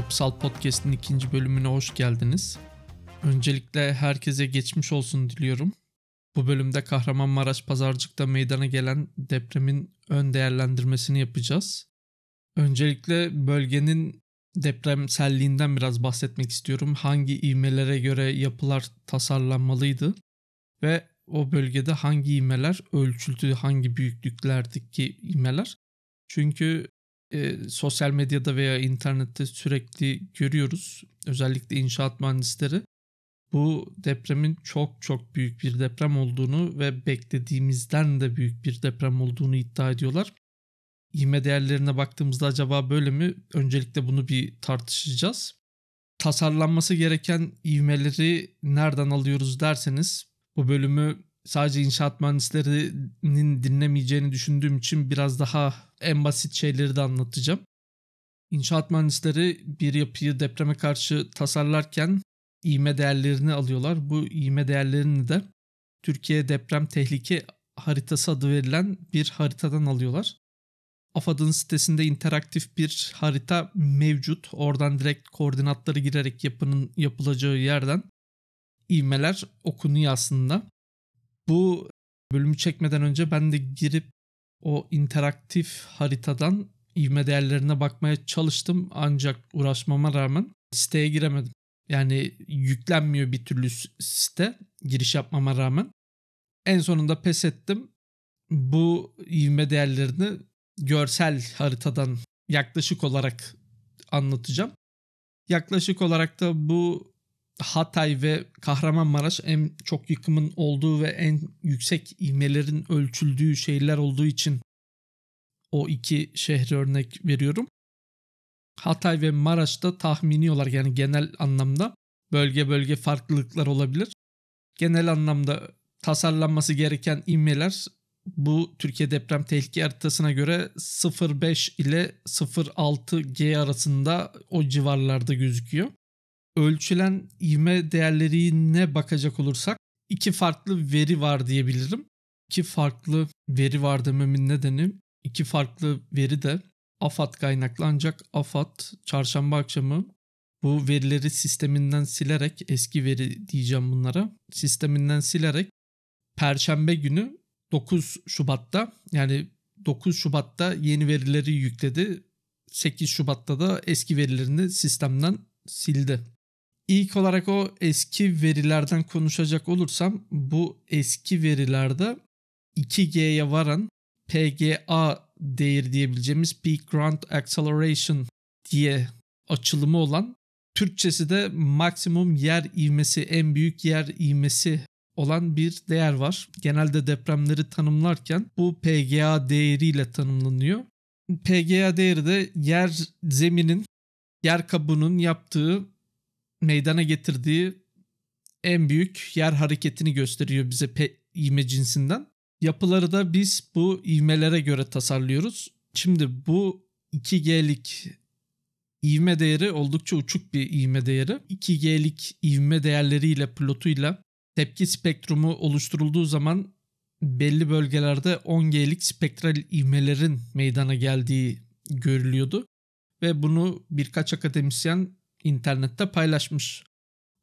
Yapısal Podcast'in ikinci bölümüne hoş geldiniz. Öncelikle herkese geçmiş olsun diliyorum. Bu bölümde Kahramanmaraş Pazarcık'ta meydana gelen depremin ön değerlendirmesini yapacağız. Öncelikle bölgenin depremselliğinden biraz bahsetmek istiyorum. Hangi ivmelere göre yapılar tasarlanmalıydı ve o bölgede hangi ivmeler ölçüldü, hangi büyüklüklerdeki ivmeler. Çünkü e, sosyal medyada veya internette sürekli görüyoruz. Özellikle inşaat mühendisleri bu depremin çok çok büyük bir deprem olduğunu ve beklediğimizden de büyük bir deprem olduğunu iddia ediyorlar. İğme değerlerine baktığımızda acaba böyle mi? Öncelikle bunu bir tartışacağız. Tasarlanması gereken ivmeleri nereden alıyoruz derseniz bu bölümü sadece inşaat mühendislerinin dinlemeyeceğini düşündüğüm için biraz daha en basit şeyleri de anlatacağım. İnşaat mühendisleri bir yapıyı depreme karşı tasarlarken iğme değerlerini alıyorlar. Bu iğme değerlerini de Türkiye deprem tehlike haritası adı verilen bir haritadan alıyorlar. AFAD'ın sitesinde interaktif bir harita mevcut. Oradan direkt koordinatları girerek yapının yapılacağı yerden ivmeler okunuyor aslında. Bu bölümü çekmeden önce ben de girip o interaktif haritadan ivme değerlerine bakmaya çalıştım ancak uğraşmama rağmen siteye giremedim. Yani yüklenmiyor bir türlü site giriş yapmama rağmen. En sonunda pes ettim. Bu ivme değerlerini görsel haritadan yaklaşık olarak anlatacağım. Yaklaşık olarak da bu Hatay ve Kahramanmaraş en çok yıkımın olduğu ve en yüksek ivmelerin ölçüldüğü şehirler olduğu için o iki şehri örnek veriyorum. Hatay ve Maraş'ta tahmini olarak yani genel anlamda bölge bölge farklılıklar olabilir. Genel anlamda tasarlanması gereken ivmeler bu Türkiye deprem tehlike haritasına göre 0.5 ile 0.6 G arasında o civarlarda gözüküyor ölçülen ivme değerlerine bakacak olursak iki farklı veri var diyebilirim. İki farklı veri var dememin nedeni iki farklı veri de AFAD kaynaklı ancak AFAD çarşamba akşamı bu verileri sisteminden silerek eski veri diyeceğim bunlara sisteminden silerek perşembe günü 9 Şubat'ta yani 9 Şubat'ta yeni verileri yükledi. 8 Şubat'ta da eski verilerini sistemden sildi. İlk olarak o eski verilerden konuşacak olursam bu eski verilerde 2G'ye varan PGA değeri diyebileceğimiz Peak Ground Acceleration diye açılımı olan Türkçesi de maksimum yer ivmesi en büyük yer ivmesi olan bir değer var. Genelde depremleri tanımlarken bu PGA değeriyle tanımlanıyor. PGA değeri de yer zeminin yer kabuğunun yaptığı meydana getirdiği en büyük yer hareketini gösteriyor bize pe ivme cinsinden. Yapıları da biz bu ivmelere göre tasarlıyoruz. Şimdi bu 2G'lik ivme değeri oldukça uçuk bir ivme değeri. 2G'lik ivme değerleriyle plotuyla tepki spektrumu oluşturulduğu zaman belli bölgelerde 10G'lik spektral ivmelerin meydana geldiği görülüyordu. Ve bunu birkaç akademisyen internette paylaşmış.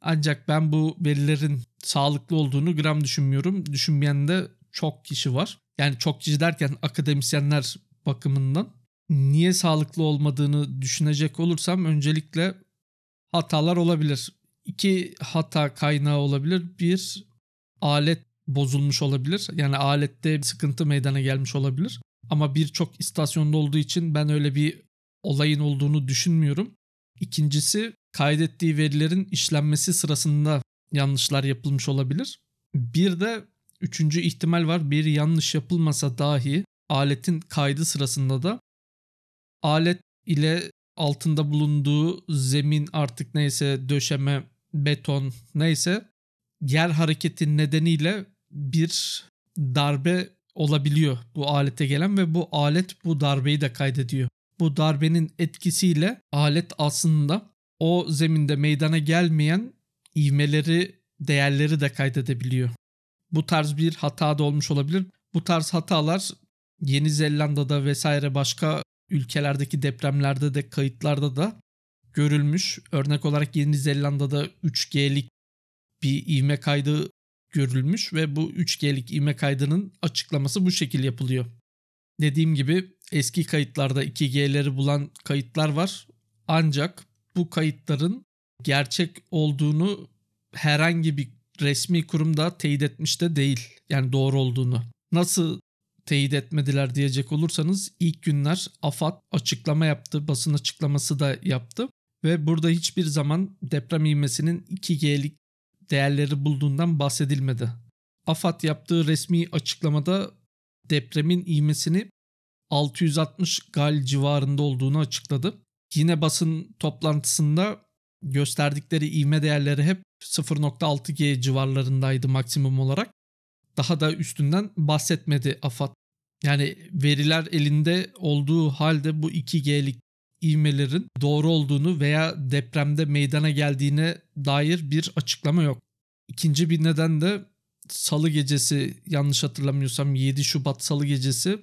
Ancak ben bu verilerin sağlıklı olduğunu gram düşünmüyorum. Düşünmeyen de çok kişi var. Yani çok kişi derken akademisyenler bakımından. Niye sağlıklı olmadığını düşünecek olursam öncelikle hatalar olabilir. İki hata kaynağı olabilir. Bir alet bozulmuş olabilir. Yani alette sıkıntı meydana gelmiş olabilir. Ama birçok istasyonda olduğu için ben öyle bir olayın olduğunu düşünmüyorum. İkincisi kaydettiği verilerin işlenmesi sırasında yanlışlar yapılmış olabilir. Bir de üçüncü ihtimal var. Bir yanlış yapılmasa dahi aletin kaydı sırasında da alet ile altında bulunduğu zemin artık neyse döşeme, beton neyse yer hareketi nedeniyle bir darbe olabiliyor bu alete gelen ve bu alet bu darbeyi de kaydediyor bu darbenin etkisiyle alet aslında o zeminde meydana gelmeyen ivmeleri, değerleri de kaydedebiliyor. Bu tarz bir hata da olmuş olabilir. Bu tarz hatalar Yeni Zelanda'da vesaire başka ülkelerdeki depremlerde de kayıtlarda da görülmüş. Örnek olarak Yeni Zelanda'da 3G'lik bir ivme kaydı görülmüş ve bu 3G'lik ivme kaydının açıklaması bu şekil yapılıyor. Dediğim gibi eski kayıtlarda 2G'leri bulan kayıtlar var. Ancak bu kayıtların gerçek olduğunu herhangi bir resmi kurumda teyit etmiş de değil. Yani doğru olduğunu. Nasıl teyit etmediler diyecek olursanız ilk günler AFAD açıklama yaptı. Basın açıklaması da yaptı. Ve burada hiçbir zaman deprem ivmesinin 2G'lik değerleri bulduğundan bahsedilmedi. AFAD yaptığı resmi açıklamada depremin ivmesini 660 gal civarında olduğunu açıkladı. Yine basın toplantısında gösterdikleri ivme değerleri hep 0.6G civarlarındaydı maksimum olarak. Daha da üstünden bahsetmedi AFAD. Yani veriler elinde olduğu halde bu 2G'lik ivmelerin doğru olduğunu veya depremde meydana geldiğine dair bir açıklama yok. İkinci bir neden de salı gecesi yanlış hatırlamıyorsam 7 Şubat salı gecesi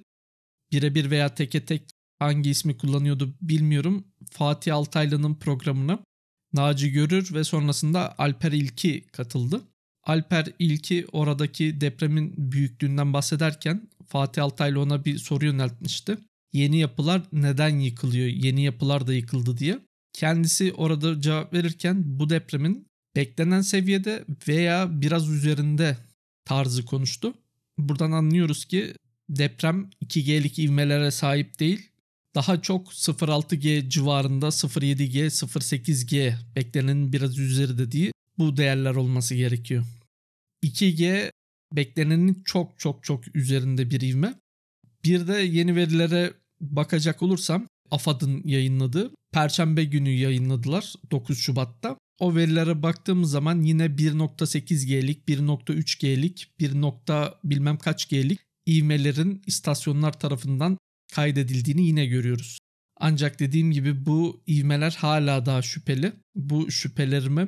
birebir veya teke tek hangi ismi kullanıyordu bilmiyorum. Fatih Altaylı'nın programına Naci Görür ve sonrasında Alper İlki katıldı. Alper İlki oradaki depremin büyüklüğünden bahsederken Fatih Altaylı ona bir soru yöneltmişti. Yeni yapılar neden yıkılıyor? Yeni yapılar da yıkıldı diye. Kendisi orada cevap verirken bu depremin beklenen seviyede veya biraz üzerinde tarzı konuştu. Buradan anlıyoruz ki deprem 2G'lik ivmelere sahip değil. Daha çok 0.6G civarında 0.7G, 0.8G beklenenin biraz üzeri dediği bu değerler olması gerekiyor. 2G beklenenin çok çok çok üzerinde bir ivme. Bir de yeni verilere bakacak olursam AFAD'ın yayınladığı Perşembe günü yayınladılar 9 Şubat'ta. O verilere baktığımız zaman yine 1.8G'lik, 1.3G'lik, 1. bilmem kaç G'lik ivmelerin istasyonlar tarafından kaydedildiğini yine görüyoruz. Ancak dediğim gibi bu ivmeler hala daha şüpheli. Bu şüphelerimi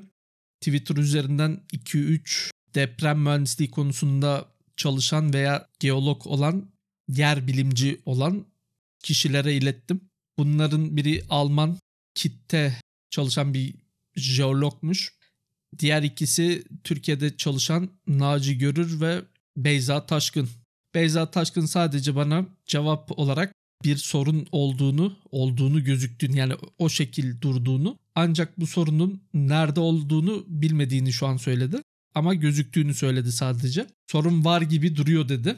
Twitter üzerinden 2-3 deprem mühendisliği konusunda çalışan veya geolog olan, yer bilimci olan kişilere ilettim. Bunların biri Alman kitte çalışan bir jeologmuş. Diğer ikisi Türkiye'de çalışan Naci Görür ve Beyza Taşkın. Beyza Taşkın sadece bana cevap olarak bir sorun olduğunu, olduğunu gözüktüğünü yani o şekil durduğunu ancak bu sorunun nerede olduğunu bilmediğini şu an söyledi. Ama gözüktüğünü söyledi sadece. Sorun var gibi duruyor dedi.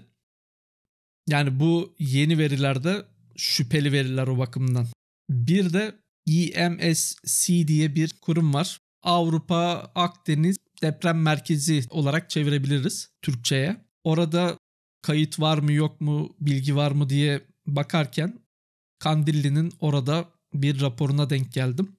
Yani bu yeni verilerde şüpheli veriler o bakımdan. Bir de EMSC diye bir kurum var. Avrupa Akdeniz Deprem Merkezi olarak çevirebiliriz Türkçe'ye. Orada kayıt var mı yok mu, bilgi var mı diye bakarken Kandilli'nin orada bir raporuna denk geldim.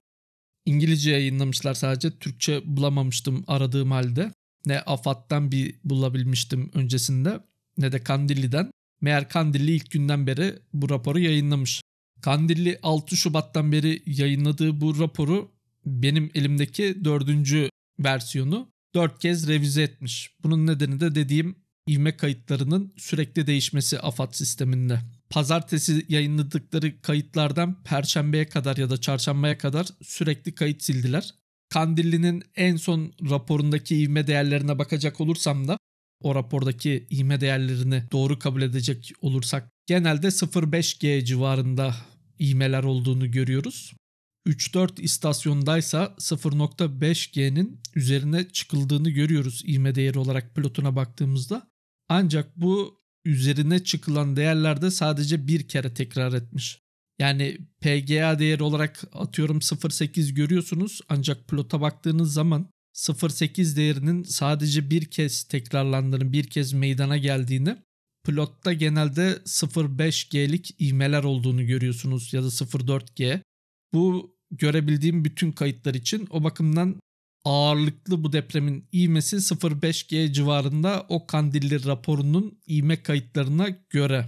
İngilizce yayınlamışlar sadece. Türkçe bulamamıştım aradığım halde. Ne AFAD'dan bir bulabilmiştim öncesinde ne de Kandilli'den. Meğer Kandilli ilk günden beri bu raporu yayınlamış. Kandilli 6 Şubat'tan beri yayınladığı bu raporu benim elimdeki dördüncü versiyonu dört kez revize etmiş. Bunun nedeni de dediğim ivme kayıtlarının sürekli değişmesi AFAD sisteminde. Pazartesi yayınladıkları kayıtlardan perşembeye kadar ya da çarşambaya kadar sürekli kayıt sildiler. Kandilli'nin en son raporundaki ivme değerlerine bakacak olursam da o rapordaki ivme değerlerini doğru kabul edecek olursak genelde 0.5G civarında ivmeler olduğunu görüyoruz. 3-4 istasyondaysa 0.5G'nin üzerine çıkıldığını görüyoruz ivme değeri olarak plotuna baktığımızda. Ancak bu üzerine çıkılan değerlerde sadece bir kere tekrar etmiş. Yani PGA değeri olarak atıyorum 0.8 görüyorsunuz ancak plota baktığınız zaman 0.8 değerinin sadece bir kez tekrarlandığını, bir kez meydana geldiğini plotta genelde 0.5G'lik ivmeler olduğunu görüyorsunuz ya da 0.4G. Bu görebildiğim bütün kayıtlar için o bakımdan ağırlıklı bu depremin ivmesi 0.5G civarında o Kandilli raporunun ivme kayıtlarına göre.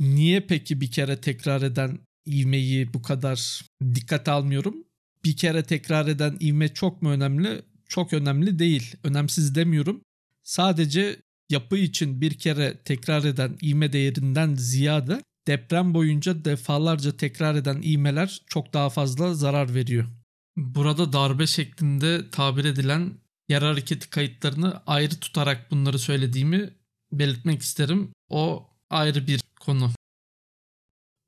Niye peki bir kere tekrar eden ivmeyi bu kadar dikkat almıyorum? Bir kere tekrar eden ivme çok mu önemli? Çok önemli değil. Önemsiz demiyorum. Sadece yapı için bir kere tekrar eden ivme değerinden ziyade deprem boyunca defalarca tekrar eden ivmeler çok daha fazla zarar veriyor. Burada darbe şeklinde tabir edilen yer hareketi kayıtlarını ayrı tutarak bunları söylediğimi belirtmek isterim. O ayrı bir konu.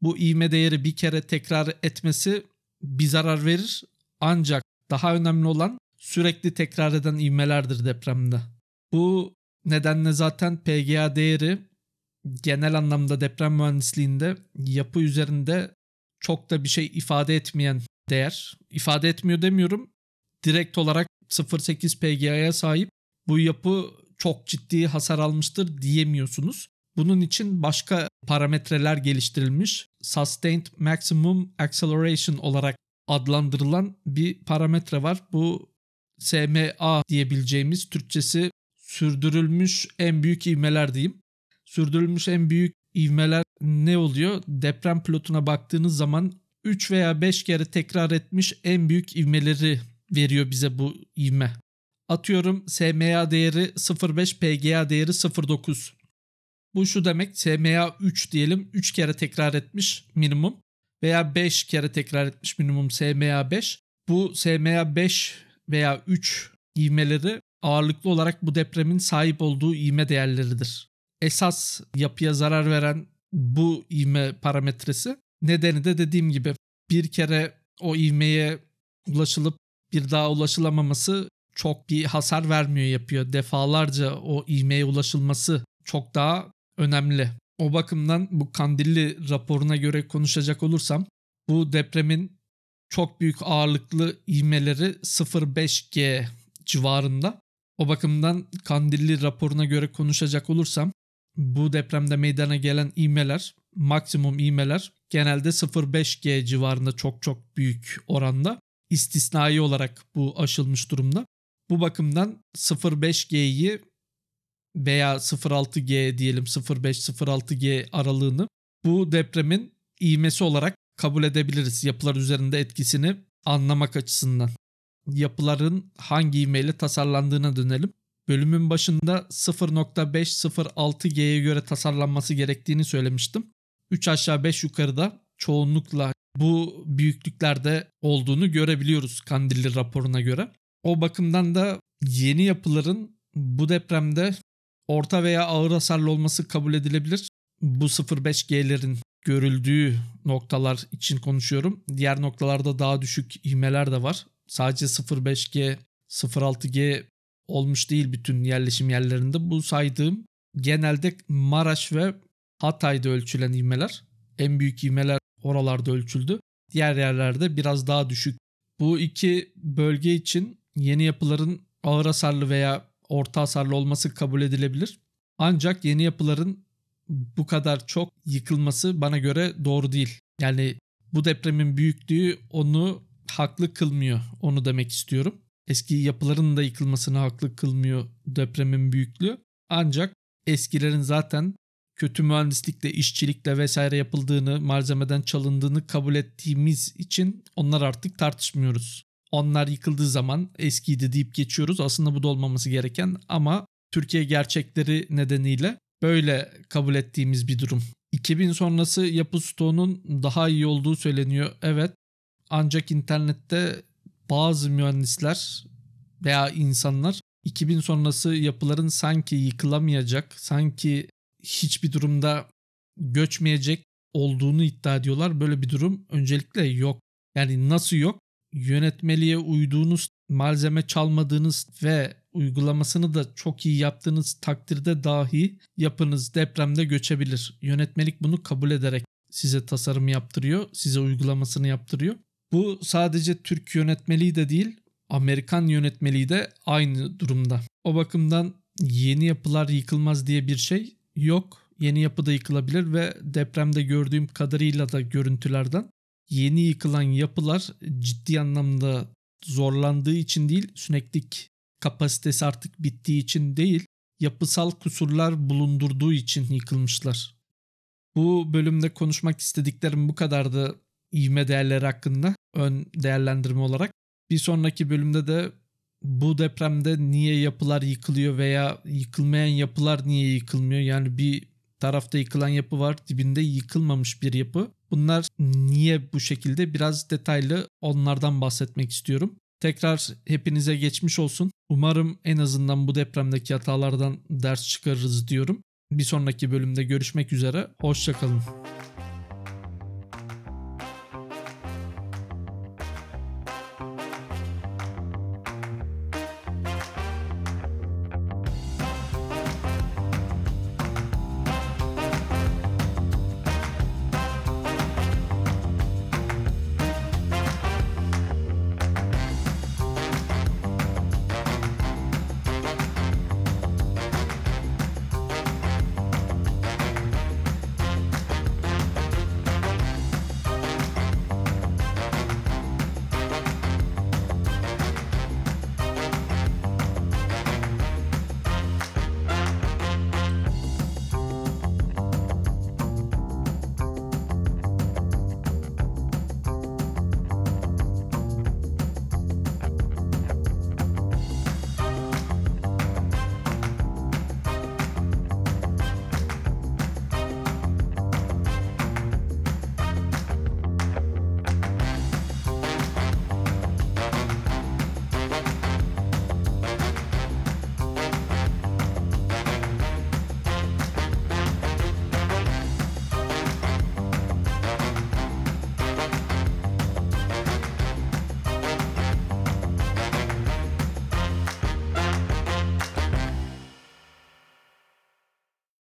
Bu ivme değeri bir kere tekrar etmesi bir zarar verir. Ancak daha önemli olan sürekli tekrar eden ivmelerdir depremde. Bu nedenle zaten PGA değeri genel anlamda deprem mühendisliğinde yapı üzerinde çok da bir şey ifade etmeyen değer. İfade etmiyor demiyorum. Direkt olarak 0.8 PGA'ya sahip bu yapı çok ciddi hasar almıştır diyemiyorsunuz. Bunun için başka parametreler geliştirilmiş. Sustained Maximum Acceleration olarak adlandırılan bir parametre var. Bu SMA diyebileceğimiz Türkçesi sürdürülmüş en büyük ivmeler diyeyim. Sürdürülmüş en büyük ivmeler ne oluyor? Deprem plotuna baktığınız zaman 3 veya 5 kere tekrar etmiş en büyük ivmeleri veriyor bize bu ivme. Atıyorum SMA değeri 0.5, PGA değeri 0.9. Bu şu demek SMA 3 diyelim 3 kere tekrar etmiş minimum veya 5 kere tekrar etmiş minimum SMA 5. Bu SMA 5 veya 3 ivmeleri ağırlıklı olarak bu depremin sahip olduğu ivme değerleridir. Esas yapıya zarar veren bu ivme parametresi nedeni de dediğim gibi bir kere o ivmeye ulaşılıp bir daha ulaşılamaması çok bir hasar vermiyor yapıyor. Defalarca o ivmeye ulaşılması çok daha önemli. O bakımdan bu Kandilli raporuna göre konuşacak olursam bu depremin çok büyük ağırlıklı ivmeleri 0.5G civarında. O bakımdan Kandilli raporuna göre konuşacak olursam bu depremde meydana gelen ivmeler, maksimum ivmeler genelde 0.5G civarında çok çok büyük oranda. istisnai olarak bu aşılmış durumda. Bu bakımdan 0.5G'yi veya 0.6G diyelim 0.5-0.6G aralığını bu depremin ivmesi olarak kabul edebiliriz yapılar üzerinde etkisini anlamak açısından. Yapıların hangi ivmeyle tasarlandığına dönelim. Bölümün başında 0.5-0.6G'ye göre tasarlanması gerektiğini söylemiştim. 3 aşağı 5 yukarıda çoğunlukla bu büyüklüklerde olduğunu görebiliyoruz Kandilli raporuna göre. O bakımdan da yeni yapıların bu depremde orta veya ağır hasarlı olması kabul edilebilir. Bu 0.5G'lerin görüldüğü noktalar için konuşuyorum. Diğer noktalarda daha düşük ivmeler de var. Sadece 0.5G, 0.6G olmuş değil bütün yerleşim yerlerinde. Bu saydığım genelde Maraş ve Hatay'da ölçülen ivmeler. En büyük ivmeler oralarda ölçüldü. Diğer yerlerde biraz daha düşük. Bu iki bölge için yeni yapıların ağır hasarlı veya orta hasarlı olması kabul edilebilir. Ancak yeni yapıların bu kadar çok yıkılması bana göre doğru değil. Yani bu depremin büyüklüğü onu haklı kılmıyor. Onu demek istiyorum. Eski yapıların da yıkılmasını haklı kılmıyor depremin büyüklüğü. Ancak eskilerin zaten kötü mühendislikle, işçilikle vesaire yapıldığını, malzemeden çalındığını kabul ettiğimiz için onlar artık tartışmıyoruz. Onlar yıkıldığı zaman eskiydi deyip geçiyoruz. Aslında bu da olmaması gereken ama Türkiye gerçekleri nedeniyle böyle kabul ettiğimiz bir durum. 2000 sonrası yapı stoğunun daha iyi olduğu söyleniyor. Evet ancak internette bazı mühendisler veya insanlar 2000 sonrası yapıların sanki yıkılamayacak, sanki hiçbir durumda göçmeyecek olduğunu iddia ediyorlar. Böyle bir durum öncelikle yok. Yani nasıl yok? Yönetmeliğe uyduğunuz, malzeme çalmadığınız ve uygulamasını da çok iyi yaptığınız takdirde dahi yapınız depremde göçebilir. Yönetmelik bunu kabul ederek size tasarım yaptırıyor, size uygulamasını yaptırıyor. Bu sadece Türk yönetmeliği de değil, Amerikan yönetmeliği de aynı durumda. O bakımdan yeni yapılar yıkılmaz diye bir şey yok. Yeni yapı da yıkılabilir ve depremde gördüğüm kadarıyla da görüntülerden yeni yıkılan yapılar ciddi anlamda zorlandığı için değil, süneklik kapasitesi artık bittiği için değil, yapısal kusurlar bulundurduğu için yıkılmışlar. Bu bölümde konuşmak istediklerim bu kadardı ivme değerleri hakkında ön değerlendirme olarak. Bir sonraki bölümde de bu depremde niye yapılar yıkılıyor veya yıkılmayan yapılar niye yıkılmıyor? Yani bir tarafta yıkılan yapı var, dibinde yıkılmamış bir yapı. Bunlar niye bu şekilde biraz detaylı onlardan bahsetmek istiyorum. Tekrar hepinize geçmiş olsun. Umarım en azından bu depremdeki hatalardan ders çıkarırız diyorum. Bir sonraki bölümde görüşmek üzere. Hoşçakalın.